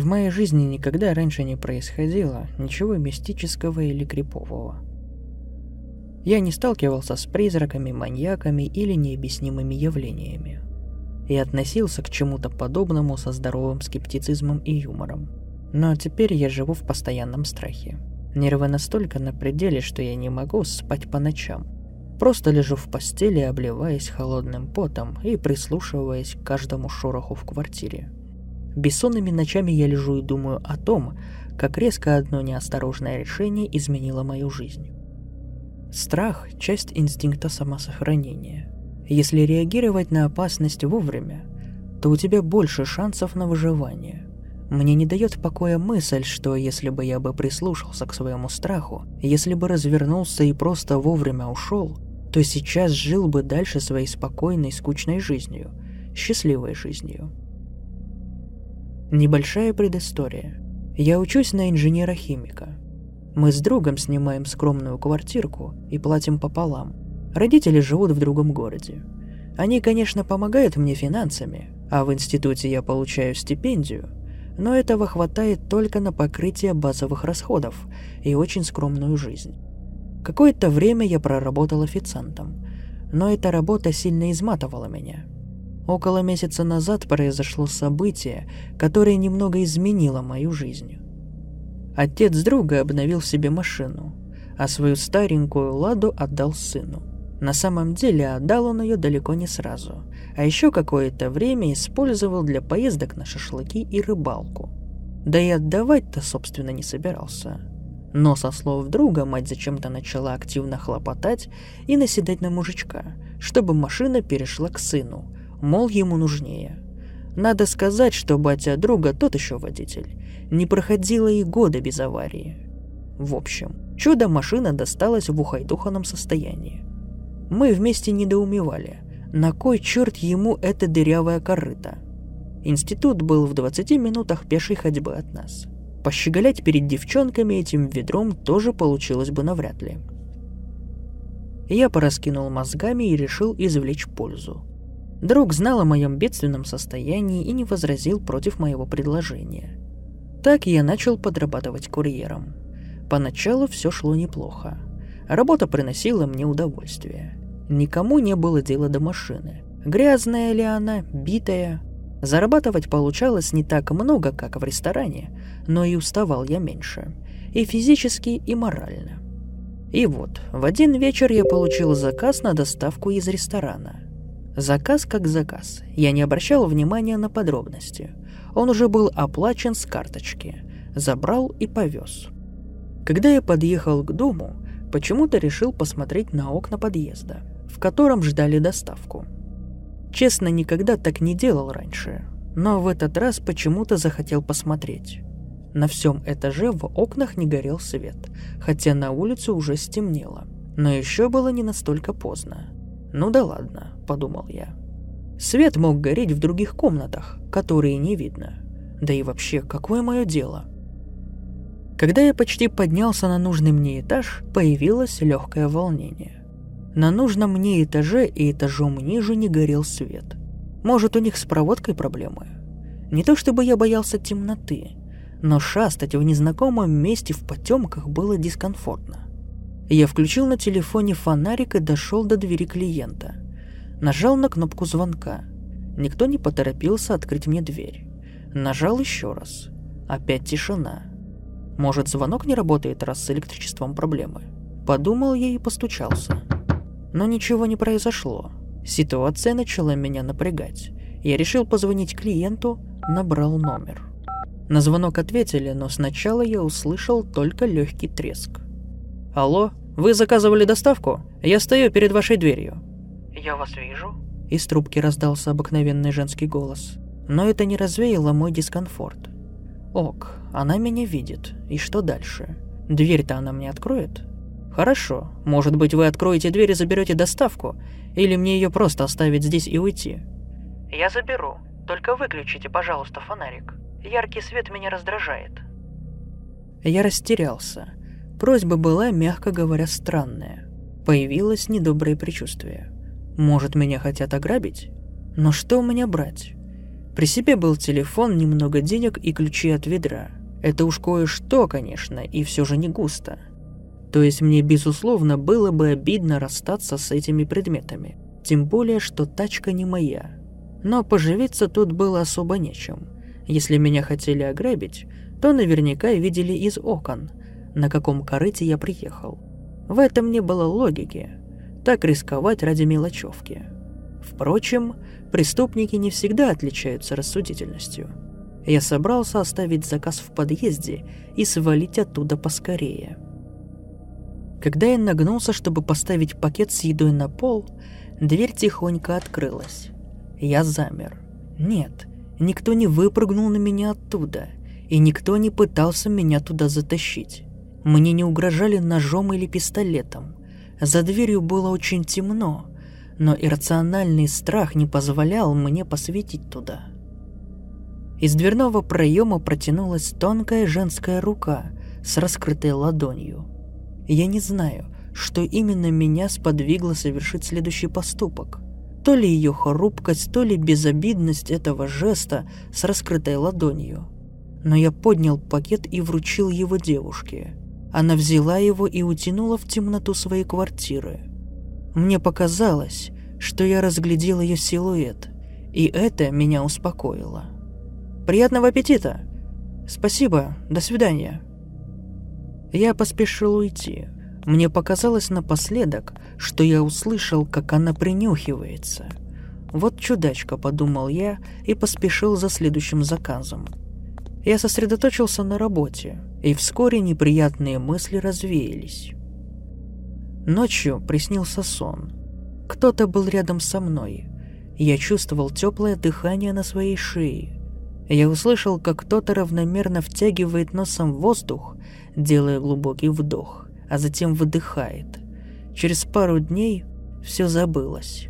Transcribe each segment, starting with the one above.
В моей жизни никогда раньше не происходило ничего мистического или крипового. Я не сталкивался с призраками, маньяками или необъяснимыми явлениями. И относился к чему-то подобному со здоровым скептицизмом и юмором. Но теперь я живу в постоянном страхе. Нервы настолько на пределе, что я не могу спать по ночам. Просто лежу в постели, обливаясь холодным потом и прислушиваясь к каждому шороху в квартире. Бессонными ночами я лежу и думаю о том, как резко одно неосторожное решение изменило мою жизнь. Страх – часть инстинкта самосохранения. Если реагировать на опасность вовремя, то у тебя больше шансов на выживание. Мне не дает покоя мысль, что если бы я бы прислушался к своему страху, если бы развернулся и просто вовремя ушел, то сейчас жил бы дальше своей спокойной, скучной жизнью, счастливой жизнью. Небольшая предыстория. Я учусь на инженера-химика. Мы с другом снимаем скромную квартирку и платим пополам. Родители живут в другом городе. Они, конечно, помогают мне финансами, а в институте я получаю стипендию, но этого хватает только на покрытие базовых расходов и очень скромную жизнь. Какое-то время я проработал официантом, но эта работа сильно изматывала меня – Около месяца назад произошло событие, которое немного изменило мою жизнь. Отец друга обновил себе машину, а свою старенькую ладу отдал сыну. На самом деле отдал он ее далеко не сразу, а еще какое-то время использовал для поездок на шашлыки и рыбалку. Да и отдавать-то, собственно, не собирался. Но со слов друга мать зачем-то начала активно хлопотать и наседать на мужичка, чтобы машина перешла к сыну, мол, ему нужнее. Надо сказать, что батя друга тот еще водитель. Не проходило и года без аварии. В общем, чудо-машина досталась в ухайдуханом состоянии. Мы вместе недоумевали, на кой черт ему эта дырявая корыта. Институт был в 20 минутах пешей ходьбы от нас. Пощеголять перед девчонками этим ведром тоже получилось бы навряд ли. Я пораскинул мозгами и решил извлечь пользу. Друг знал о моем бедственном состоянии и не возразил против моего предложения. Так я начал подрабатывать курьером. Поначалу все шло неплохо. Работа приносила мне удовольствие. Никому не было дела до машины. Грязная ли она, битая. Зарабатывать получалось не так много, как в ресторане, но и уставал я меньше. И физически, и морально. И вот, в один вечер я получил заказ на доставку из ресторана – Заказ как заказ. Я не обращал внимания на подробности. Он уже был оплачен с карточки. Забрал и повез. Когда я подъехал к дому, почему-то решил посмотреть на окна подъезда, в котором ждали доставку. Честно, никогда так не делал раньше, но в этот раз почему-то захотел посмотреть. На всем этаже в окнах не горел свет, хотя на улице уже стемнело. Но еще было не настолько поздно. Ну да ладно, подумал я. Свет мог гореть в других комнатах, которые не видно. Да и вообще, какое мое дело? Когда я почти поднялся на нужный мне этаж, появилось легкое волнение. На нужном мне этаже и этажом ниже не горел свет. Может, у них с проводкой проблемы? Не то чтобы я боялся темноты, но шастать в незнакомом месте в потемках было дискомфортно. Я включил на телефоне фонарик и дошел до двери клиента. Нажал на кнопку звонка. Никто не поторопился открыть мне дверь. Нажал еще раз. Опять тишина. Может, звонок не работает, раз с электричеством проблемы? Подумал я и постучался. Но ничего не произошло. Ситуация начала меня напрягать. Я решил позвонить клиенту, набрал номер. На звонок ответили, но сначала я услышал только легкий треск. «Алло, вы заказывали доставку? Я стою перед вашей дверью». «Я вас вижу». Из трубки раздался обыкновенный женский голос. Но это не развеяло мой дискомфорт. Ок, она меня видит. И что дальше? Дверь-то она мне откроет? Хорошо, может быть вы откроете дверь и заберете доставку, или мне ее просто оставить здесь и уйти? Я заберу, только выключите, пожалуйста, фонарик. Яркий свет меня раздражает. Я растерялся. Просьба была, мягко говоря, странная. Появилось недоброе предчувствие. Может, меня хотят ограбить? Но что у меня брать? При себе был телефон, немного денег и ключи от ведра. Это уж кое-что, конечно, и все же не густо. То есть мне, безусловно, было бы обидно расстаться с этими предметами. Тем более, что тачка не моя. Но поживиться тут было особо нечем. Если меня хотели ограбить, то наверняка видели из окон, на каком корыте я приехал. В этом не было логики. Так рисковать ради мелочевки. Впрочем, преступники не всегда отличаются рассудительностью. Я собрался оставить заказ в подъезде и свалить оттуда поскорее. Когда я нагнулся, чтобы поставить пакет с едой на пол, дверь тихонько открылась. Я замер. Нет, никто не выпрыгнул на меня оттуда, и никто не пытался меня туда затащить. Мне не угрожали ножом или пистолетом. За дверью было очень темно, но иррациональный страх не позволял мне посветить туда. Из дверного проема протянулась тонкая женская рука с раскрытой ладонью. Я не знаю, что именно меня сподвигло совершить следующий поступок. То ли ее хрупкость, то ли безобидность этого жеста с раскрытой ладонью. Но я поднял пакет и вручил его девушке. Она взяла его и утянула в темноту своей квартиры. Мне показалось, что я разглядел ее силуэт, и это меня успокоило. Приятного аппетита! Спасибо, до свидания. Я поспешил уйти. Мне показалось напоследок, что я услышал, как она принюхивается. Вот чудачка, подумал я и поспешил за следующим заказом. Я сосредоточился на работе, и вскоре неприятные мысли развеялись. Ночью приснился сон. Кто-то был рядом со мной. Я чувствовал теплое дыхание на своей шее. Я услышал, как кто-то равномерно втягивает носом воздух, делая глубокий вдох, а затем выдыхает. Через пару дней все забылось.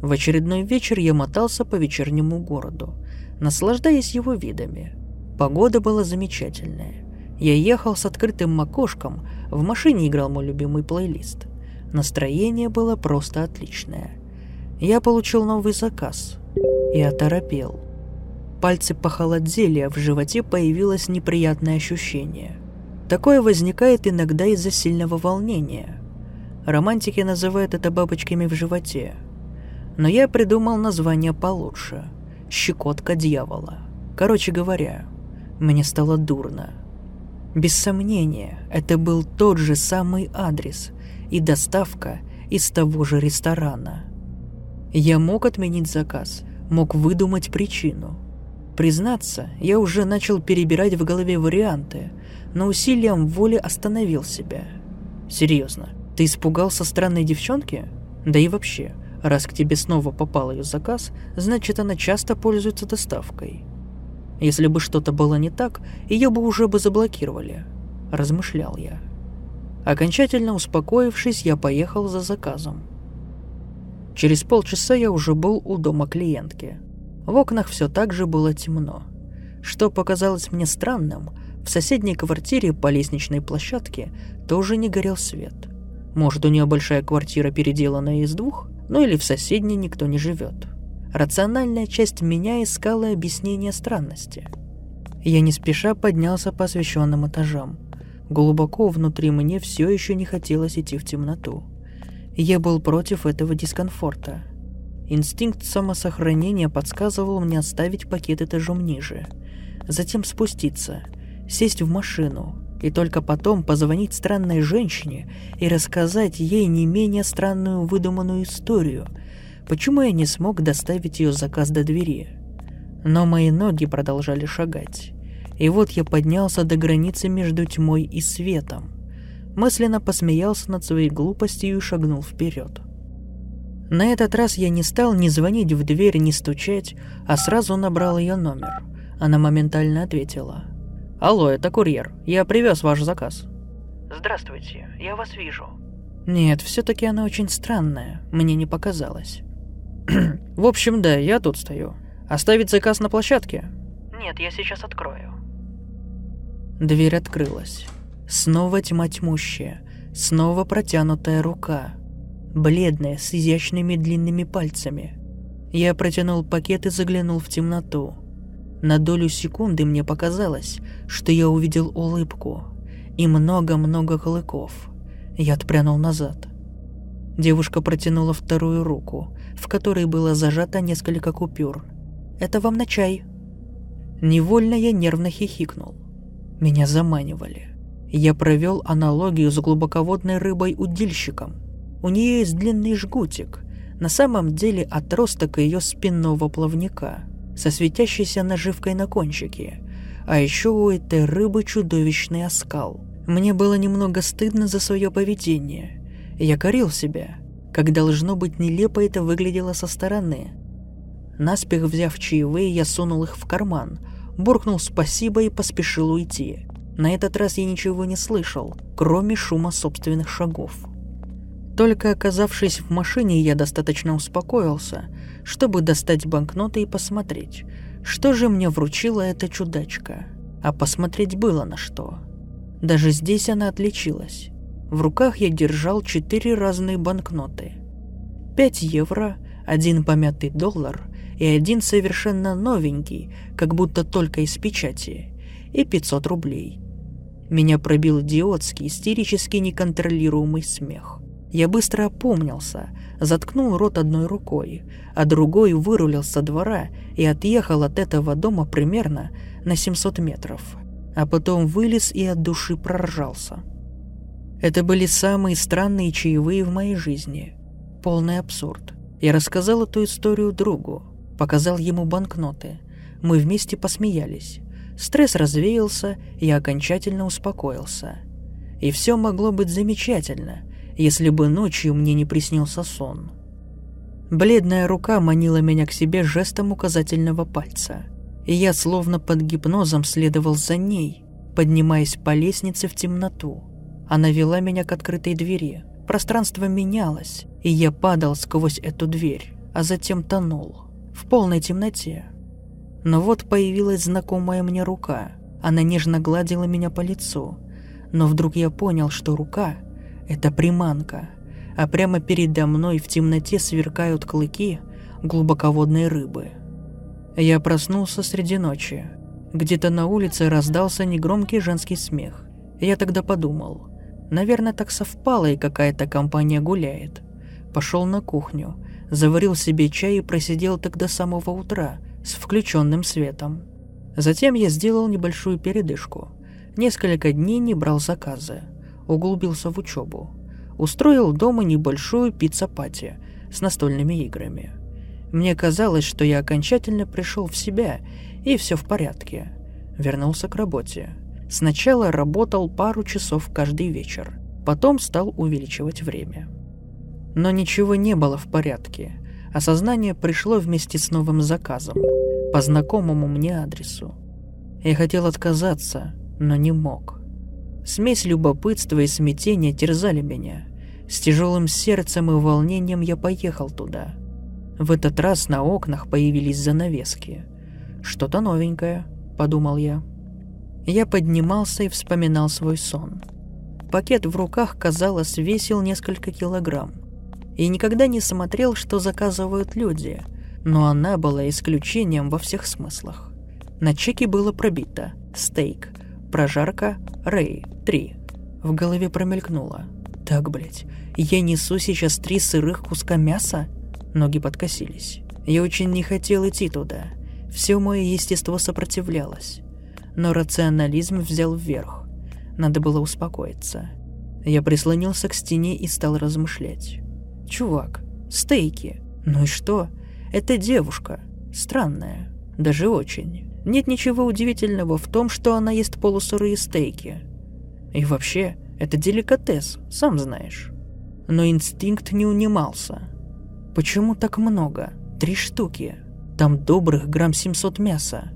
В очередной вечер я мотался по вечернему городу, наслаждаясь его видами. Погода была замечательная. Я ехал с открытым окошком, в машине играл мой любимый плейлист. Настроение было просто отличное. Я получил новый заказ и оторопел – Пальцы похолодели, а в животе появилось неприятное ощущение. Такое возникает иногда из-за сильного волнения. Романтики называют это бабочками в животе. Но я придумал название получше. «Щекотка дьявола». Короче говоря, мне стало дурно. Без сомнения, это был тот же самый адрес и доставка из того же ресторана. Я мог отменить заказ, мог выдумать причину – Признаться, я уже начал перебирать в голове варианты, но усилием воли остановил себя. Серьезно, ты испугался странной девчонки? Да и вообще, раз к тебе снова попал ее заказ, значит она часто пользуется доставкой. Если бы что-то было не так, ее бы уже бы заблокировали, размышлял я. Окончательно успокоившись, я поехал за заказом. Через полчаса я уже был у дома клиентки – в окнах все так же было темно. Что показалось мне странным, в соседней квартире по лестничной площадке тоже не горел свет. Может, у нее большая квартира, переделанная из двух? Ну или в соседней никто не живет. Рациональная часть меня искала объяснение странности. Я не спеша поднялся по освещенным этажам. Глубоко внутри мне все еще не хотелось идти в темноту. Я был против этого дискомфорта. Инстинкт самосохранения подсказывал мне оставить пакет этажом ниже, затем спуститься, сесть в машину и только потом позвонить странной женщине и рассказать ей не менее странную выдуманную историю, почему я не смог доставить ее заказ до двери. Но мои ноги продолжали шагать. И вот я поднялся до границы между тьмой и светом. Мысленно посмеялся над своей глупостью и шагнул вперед. На этот раз я не стал ни звонить в дверь, ни стучать, а сразу набрал ее номер. Она моментально ответила. «Алло, это курьер. Я привез ваш заказ». «Здравствуйте, я вас вижу». Нет, все-таки она очень странная, мне не показалось. В общем, да, я тут стою. Оставить заказ на площадке? Нет, я сейчас открою. Дверь открылась. Снова тьма тьмущая, снова протянутая рука. Бледная, с изящными длинными пальцами. Я протянул пакет и заглянул в темноту. На долю секунды мне показалось, что я увидел улыбку и много-много клыков. Я отпрянул назад. Девушка протянула вторую руку, в которой было зажато несколько купюр. «Это вам на чай». Невольно я нервно хихикнул. Меня заманивали. Я провел аналогию с глубоководной рыбой-удильщиком. У нее есть длинный жгутик, на самом деле отросток ее спинного плавника, со светящейся наживкой на кончике. А еще у этой рыбы чудовищный оскал. Мне было немного стыдно за свое поведение. Я корил себя, как должно быть нелепо это выглядело со стороны. Наспех взяв чаевые, я сунул их в карман, буркнул спасибо и поспешил уйти. На этот раз я ничего не слышал, кроме шума собственных шагов. Только оказавшись в машине, я достаточно успокоился, чтобы достать банкноты и посмотреть, что же мне вручила эта чудачка. А посмотреть было на что. Даже здесь она отличилась. В руках я держал четыре разные банкноты. 5 евро, один помятый доллар и один совершенно новенький, как будто только из печати, и 500 рублей. Меня пробил идиотский, истерически неконтролируемый смех. Я быстро опомнился, заткнул рот одной рукой, а другой вырулил со двора и отъехал от этого дома примерно на 700 метров. А потом вылез и от души проржался. Это были самые странные чаевые в моей жизни. Полный абсурд. Я рассказал эту историю другу, показал ему банкноты. Мы вместе посмеялись. Стресс развеялся, я окончательно успокоился. И все могло быть замечательно, если бы ночью мне не приснился сон. Бледная рука манила меня к себе жестом указательного пальца, и я словно под гипнозом следовал за ней, поднимаясь по лестнице в темноту. Она вела меня к открытой двери. Пространство менялось, и я падал сквозь эту дверь, а затем тонул. В полной темноте. Но вот появилась знакомая мне рука. Она нежно гладила меня по лицу. Но вдруг я понял, что рука — это приманка, а прямо передо мной в темноте сверкают клыки глубоководной рыбы. Я проснулся среди ночи. Где-то на улице раздался негромкий женский смех. Я тогда подумал, Наверное, так совпало, и какая-то компания гуляет. Пошел на кухню, заварил себе чай и просидел так до самого утра с включенным светом. Затем я сделал небольшую передышку. Несколько дней не брал заказы. Углубился в учебу. Устроил дома небольшую pizza party с настольными играми. Мне казалось, что я окончательно пришел в себя, и все в порядке. Вернулся к работе. Сначала работал пару часов каждый вечер, потом стал увеличивать время. Но ничего не было в порядке. Осознание пришло вместе с новым заказом, по знакомому мне адресу. Я хотел отказаться, но не мог. Смесь любопытства и смятения терзали меня. С тяжелым сердцем и волнением я поехал туда. В этот раз на окнах появились занавески. «Что-то новенькое», — подумал я. Я поднимался и вспоминал свой сон. Пакет в руках, казалось, весил несколько килограмм. И никогда не смотрел, что заказывают люди, но она была исключением во всех смыслах. На чеке было пробито «Стейк», «Прожарка», «Рэй», «Три». В голове промелькнуло. «Так, блядь, я несу сейчас три сырых куска мяса?» Ноги подкосились. Я очень не хотел идти туда. Все мое естество сопротивлялось но рационализм взял вверх. Надо было успокоиться. Я прислонился к стене и стал размышлять. «Чувак, стейки. Ну и что? Это девушка. Странная. Даже очень. Нет ничего удивительного в том, что она ест полусырые стейки. И вообще, это деликатес, сам знаешь. Но инстинкт не унимался. Почему так много? Три штуки. Там добрых грамм 700 мяса.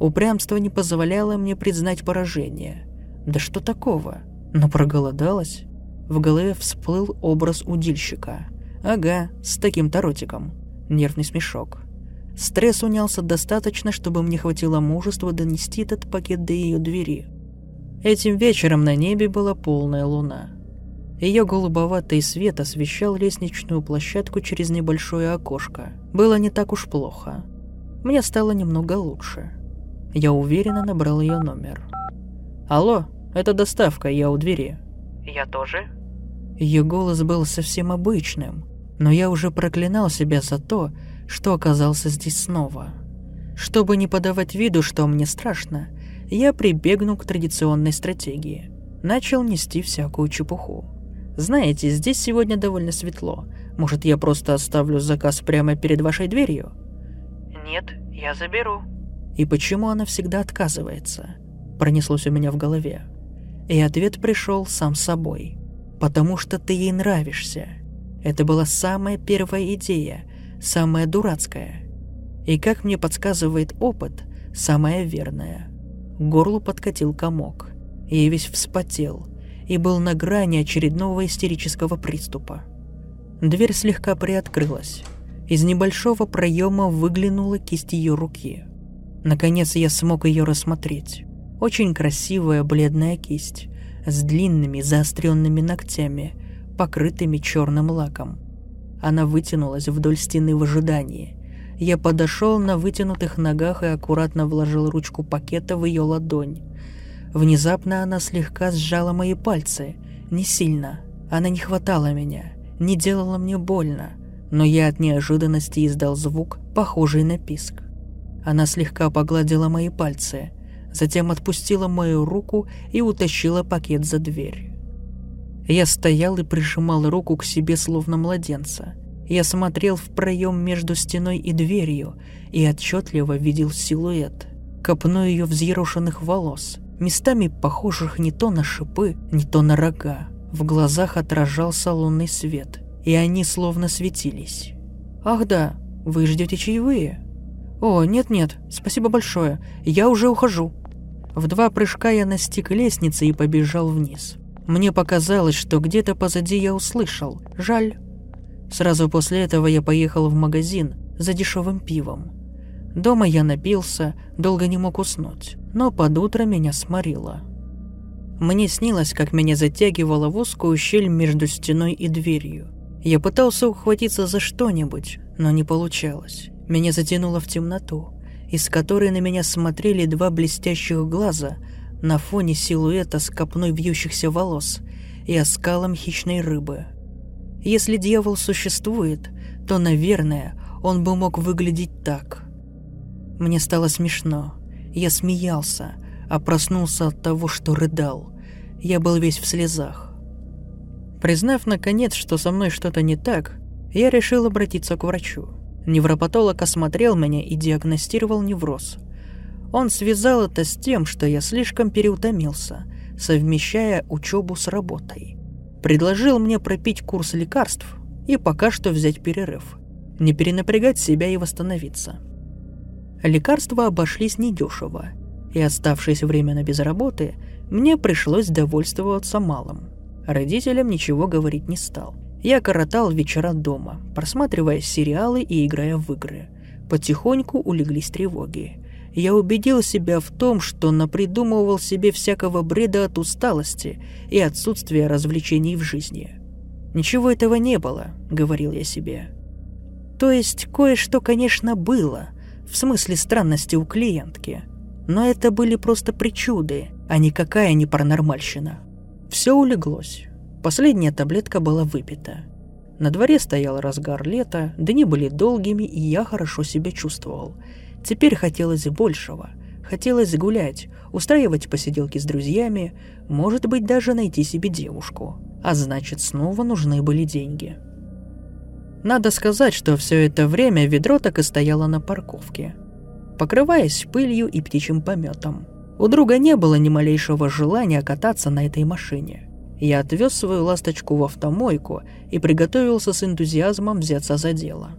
Упрямство не позволяло мне признать поражение. Да что такого? Но проголодалась. В голове всплыл образ удильщика. Ага, с таким-то ротиком. Нервный смешок. Стресс унялся достаточно, чтобы мне хватило мужества донести этот пакет до ее двери. Этим вечером на небе была полная луна. Ее голубоватый свет освещал лестничную площадку через небольшое окошко. Было не так уж плохо. Мне стало немного лучше. Я уверенно набрал ее номер. «Алло, это доставка, я у двери». «Я тоже?» Ее голос был совсем обычным, но я уже проклинал себя за то, что оказался здесь снова. Чтобы не подавать виду, что мне страшно, я прибегну к традиционной стратегии. Начал нести всякую чепуху. Знаете, здесь сегодня довольно светло. Может, я просто оставлю заказ прямо перед вашей дверью? Нет, я заберу. И почему она всегда отказывается? Пронеслось у меня в голове. И ответ пришел сам собой. Потому что ты ей нравишься. Это была самая первая идея, самая дурацкая. И как мне подсказывает опыт, самая верная. К горлу подкатил комок. И весь вспотел, и был на грани очередного истерического приступа. Дверь слегка приоткрылась. Из небольшого проема выглянула кисть ее руки. Наконец я смог ее рассмотреть. Очень красивая бледная кисть, с длинными заостренными ногтями, покрытыми черным лаком. Она вытянулась вдоль стены в ожидании. Я подошел на вытянутых ногах и аккуратно вложил ручку пакета в ее ладонь. Внезапно она слегка сжала мои пальцы. Не сильно. Она не хватала меня, не делала мне больно. Но я от неожиданности издал звук, похожий на писк. Она слегка погладила мои пальцы, затем отпустила мою руку и утащила пакет за дверь. Я стоял и прижимал руку к себе словно младенца. Я смотрел в проем между стеной и дверью и отчетливо видел силуэт, копну ее взъерошенных волос, местами похожих не то на шипы, не то на рога. В глазах отражался лунный свет, и они словно светились. «Ах да, вы ждете чаевые?» «О, нет-нет, спасибо большое, я уже ухожу». В два прыжка я настиг лестницы и побежал вниз. Мне показалось, что где-то позади я услышал «жаль». Сразу после этого я поехал в магазин за дешевым пивом. Дома я напился, долго не мог уснуть, но под утро меня сморило. Мне снилось, как меня затягивало в узкую щель между стеной и дверью. Я пытался ухватиться за что-нибудь, но не получалось. Меня затянуло в темноту, из которой на меня смотрели два блестящих глаза на фоне силуэта с копной вьющихся волос и оскалом хищной рыбы. Если дьявол существует, то, наверное, он бы мог выглядеть так – мне стало смешно. Я смеялся, а проснулся от того, что рыдал. Я был весь в слезах. Признав, наконец, что со мной что-то не так, я решил обратиться к врачу. Невропатолог осмотрел меня и диагностировал невроз. Он связал это с тем, что я слишком переутомился, совмещая учебу с работой. Предложил мне пропить курс лекарств и пока что взять перерыв. Не перенапрягать себя и восстановиться. Лекарства обошлись недешево, и оставшееся время без работы, мне пришлось довольствоваться малым. Родителям ничего говорить не стал. Я коротал вечера дома, просматривая сериалы и играя в игры. Потихоньку улеглись тревоги. Я убедил себя в том, что напридумывал себе всякого бреда от усталости и отсутствия развлечений в жизни. «Ничего этого не было», — говорил я себе. То есть кое-что, конечно, было — в смысле странности у клиентки. Но это были просто причуды, а никакая не паранормальщина. Все улеглось. Последняя таблетка была выпита. На дворе стоял разгар лета, дни были долгими, и я хорошо себя чувствовал. Теперь хотелось большего. Хотелось гулять, устраивать посиделки с друзьями, может быть, даже найти себе девушку. А значит, снова нужны были деньги. Надо сказать, что все это время ведро так и стояло на парковке. покрываясь пылью и птичьим пометом. У друга не было ни малейшего желания кататься на этой машине. Я отвез свою ласточку в автомойку и приготовился с энтузиазмом взяться за дело.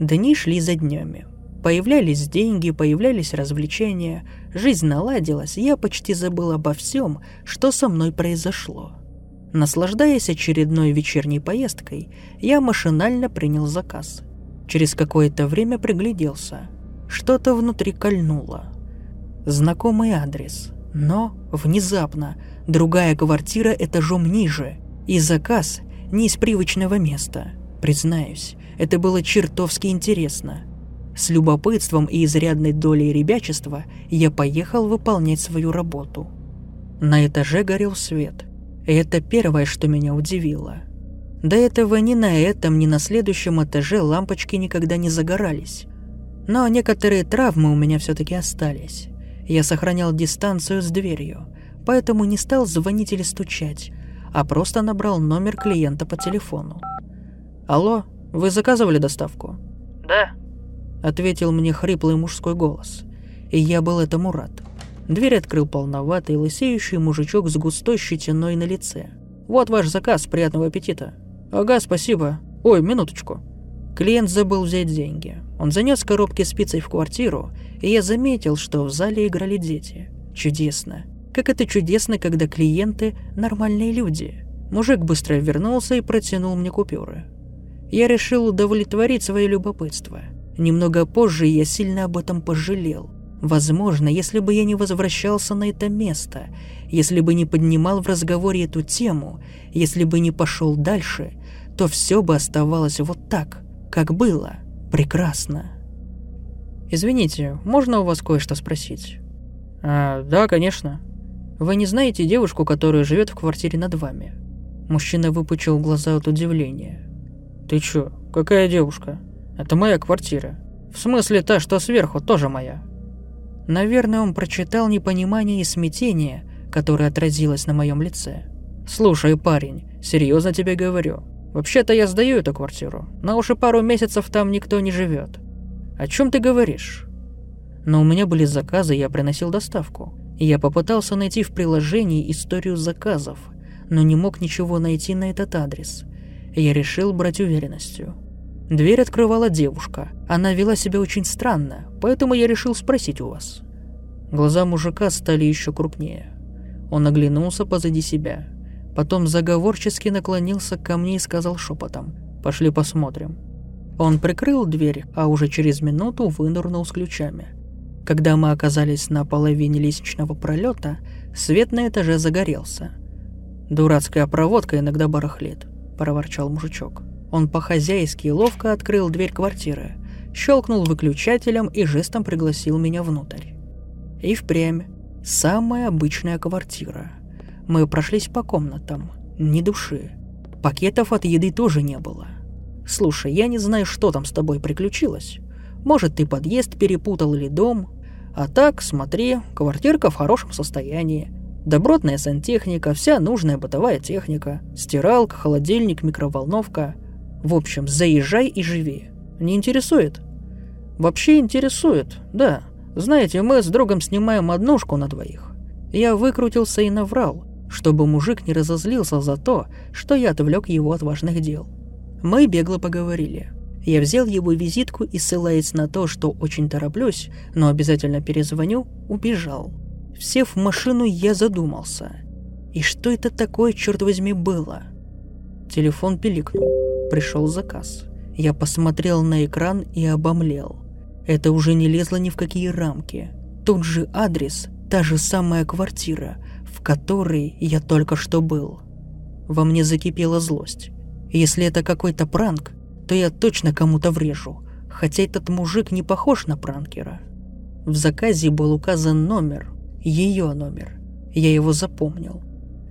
Дни шли за днями. Появлялись деньги, появлялись развлечения, жизнь наладилась, я почти забыл обо всем, что со мной произошло. Наслаждаясь очередной вечерней поездкой, я машинально принял заказ. Через какое-то время пригляделся. Что-то внутри кольнуло. Знакомый адрес. Но внезапно другая квартира этажом ниже. И заказ не из привычного места. Признаюсь, это было чертовски интересно. С любопытством и изрядной долей ребячества я поехал выполнять свою работу. На этаже горел свет – и это первое, что меня удивило. До этого ни на этом, ни на следующем этаже лампочки никогда не загорались. Но некоторые травмы у меня все-таки остались. Я сохранял дистанцию с дверью, поэтому не стал звонить или стучать, а просто набрал номер клиента по телефону. «Алло, вы заказывали доставку?» «Да», — ответил мне хриплый мужской голос, и я был этому рад. Дверь открыл полноватый, лысеющий мужичок с густой щетиной на лице. «Вот ваш заказ, приятного аппетита». «Ага, спасибо. Ой, минуточку». Клиент забыл взять деньги. Он занес коробки с пиццей в квартиру, и я заметил, что в зале играли дети. Чудесно. Как это чудесно, когда клиенты – нормальные люди. Мужик быстро вернулся и протянул мне купюры. Я решил удовлетворить свое любопытство. Немного позже я сильно об этом пожалел – Возможно, если бы я не возвращался на это место, если бы не поднимал в разговоре эту тему, если бы не пошел дальше, то все бы оставалось вот так, как было. Прекрасно. Извините, можно у вас кое-что спросить? А, да, конечно. Вы не знаете девушку, которая живет в квартире над вами? Мужчина выпучил глаза от удивления. Ты чё, какая девушка? Это моя квартира. В смысле, та, что сверху, тоже моя. Наверное, он прочитал непонимание и смятение, которое отразилось на моем лице. «Слушай, парень, серьезно тебе говорю. Вообще-то я сдаю эту квартиру, но уже пару месяцев там никто не живет. О чем ты говоришь?» Но у меня были заказы, я приносил доставку. Я попытался найти в приложении историю заказов, но не мог ничего найти на этот адрес. Я решил брать уверенностью. Дверь открывала девушка. Она вела себя очень странно, поэтому я решил спросить у вас. Глаза мужика стали еще крупнее. Он оглянулся позади себя. Потом заговорчески наклонился ко мне и сказал шепотом «Пошли посмотрим». Он прикрыл дверь, а уже через минуту вынырнул с ключами. Когда мы оказались на половине лестничного пролета, свет на этаже загорелся. «Дурацкая проводка иногда барахлит», – проворчал мужичок. Он по-хозяйски ловко открыл дверь квартиры, щелкнул выключателем и жестом пригласил меня внутрь. И впрямь, самая обычная квартира. Мы прошлись по комнатам, ни души. Пакетов от еды тоже не было. Слушай, я не знаю, что там с тобой приключилось. Может, ты подъезд перепутал или дом. А так, смотри, квартирка в хорошем состоянии. Добротная сантехника, вся нужная бытовая техника. Стиралка, холодильник, микроволновка. В общем, заезжай и живи. Не интересует? Вообще интересует, да. Знаете, мы с другом снимаем однушку на двоих. Я выкрутился и наврал, чтобы мужик не разозлился за то, что я отвлек его от важных дел. Мы бегло поговорили. Я взял его визитку и, ссылаясь на то, что очень тороплюсь, но обязательно перезвоню, убежал. Сев в машину, я задумался. И что это такое, черт возьми, было? Телефон пиликнул пришел заказ. Я посмотрел на экран и обомлел. Это уже не лезло ни в какие рамки. Тот же адрес, та же самая квартира, в которой я только что был. Во мне закипела злость. Если это какой-то пранк, то я точно кому-то врежу, хотя этот мужик не похож на пранкера. В заказе был указан номер, ее номер. Я его запомнил.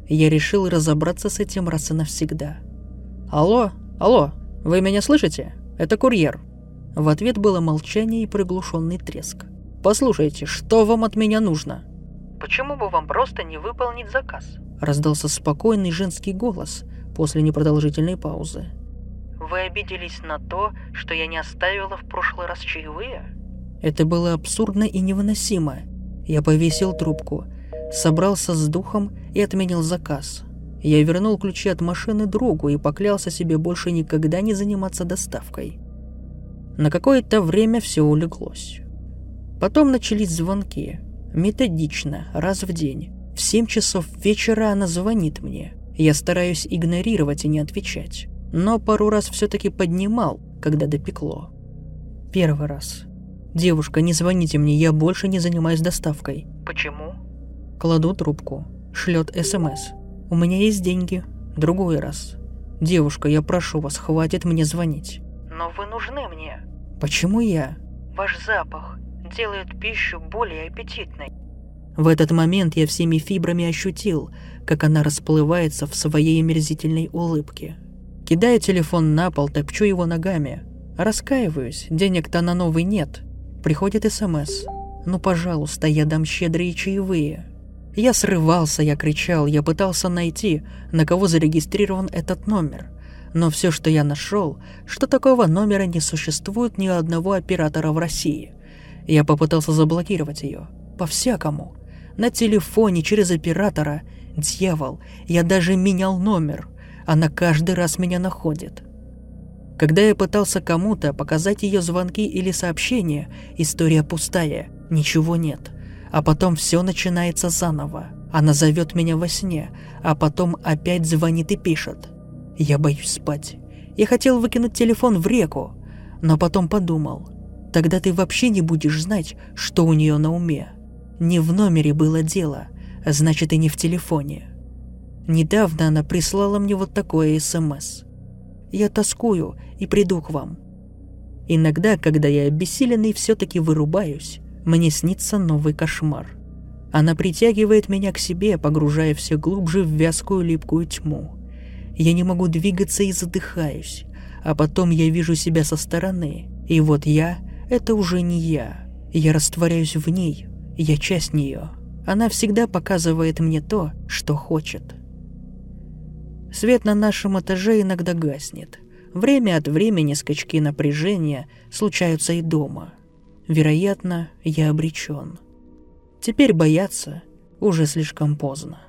Я решил разобраться с этим раз и навсегда. «Алло, «Алло, вы меня слышите? Это курьер». В ответ было молчание и приглушенный треск. «Послушайте, что вам от меня нужно?» «Почему бы вам просто не выполнить заказ?» Раздался спокойный женский голос после непродолжительной паузы. «Вы обиделись на то, что я не оставила в прошлый раз чаевые?» Это было абсурдно и невыносимо. Я повесил трубку, собрался с духом и отменил заказ. Я вернул ключи от машины другу и поклялся себе больше никогда не заниматься доставкой. На какое-то время все улеглось. Потом начались звонки. Методично, раз в день. В 7 часов вечера она звонит мне. Я стараюсь игнорировать и не отвечать. Но пару раз все-таки поднимал, когда допекло. Первый раз. «Девушка, не звоните мне, я больше не занимаюсь доставкой». Почему? Кладу трубку. Шлет СМС. «У меня есть деньги». Другой раз. «Девушка, я прошу вас, хватит мне звонить». Но вы нужны мне. «Почему я?» Ваш запах делает пищу более аппетитной. В этот момент я всеми фибрами ощутил, как она расплывается в своей омерзительной улыбке. Кидаю телефон на пол, топчу его ногами. Раскаиваюсь, денег-то на новый нет. Приходит СМС. «Ну, пожалуйста, я дам щедрые чаевые». Я срывался, я кричал, я пытался найти, на кого зарегистрирован этот номер. Но все, что я нашел, что такого номера не существует ни одного оператора в России. Я попытался заблокировать ее. По-всякому. На телефоне, через оператора. Дьявол, я даже менял номер. Она каждый раз меня находит. Когда я пытался кому-то показать ее звонки или сообщения, история пустая, ничего нет. А потом все начинается заново. Она зовет меня во сне, а потом опять звонит и пишет. Я боюсь спать. Я хотел выкинуть телефон в реку, но потом подумал. Тогда ты вообще не будешь знать, что у нее на уме. Не в номере было дело, а значит и не в телефоне. Недавно она прислала мне вот такое СМС. Я тоскую и приду к вам. Иногда, когда я обессиленный все-таки вырубаюсь, мне снится новый кошмар. Она притягивает меня к себе, погружая все глубже в вязкую липкую тьму. Я не могу двигаться и задыхаюсь, а потом я вижу себя со стороны, и вот я — это уже не я. Я растворяюсь в ней, я часть нее. Она всегда показывает мне то, что хочет. Свет на нашем этаже иногда гаснет. Время от времени скачки напряжения случаются и дома. Вероятно, я обречен. Теперь бояться уже слишком поздно.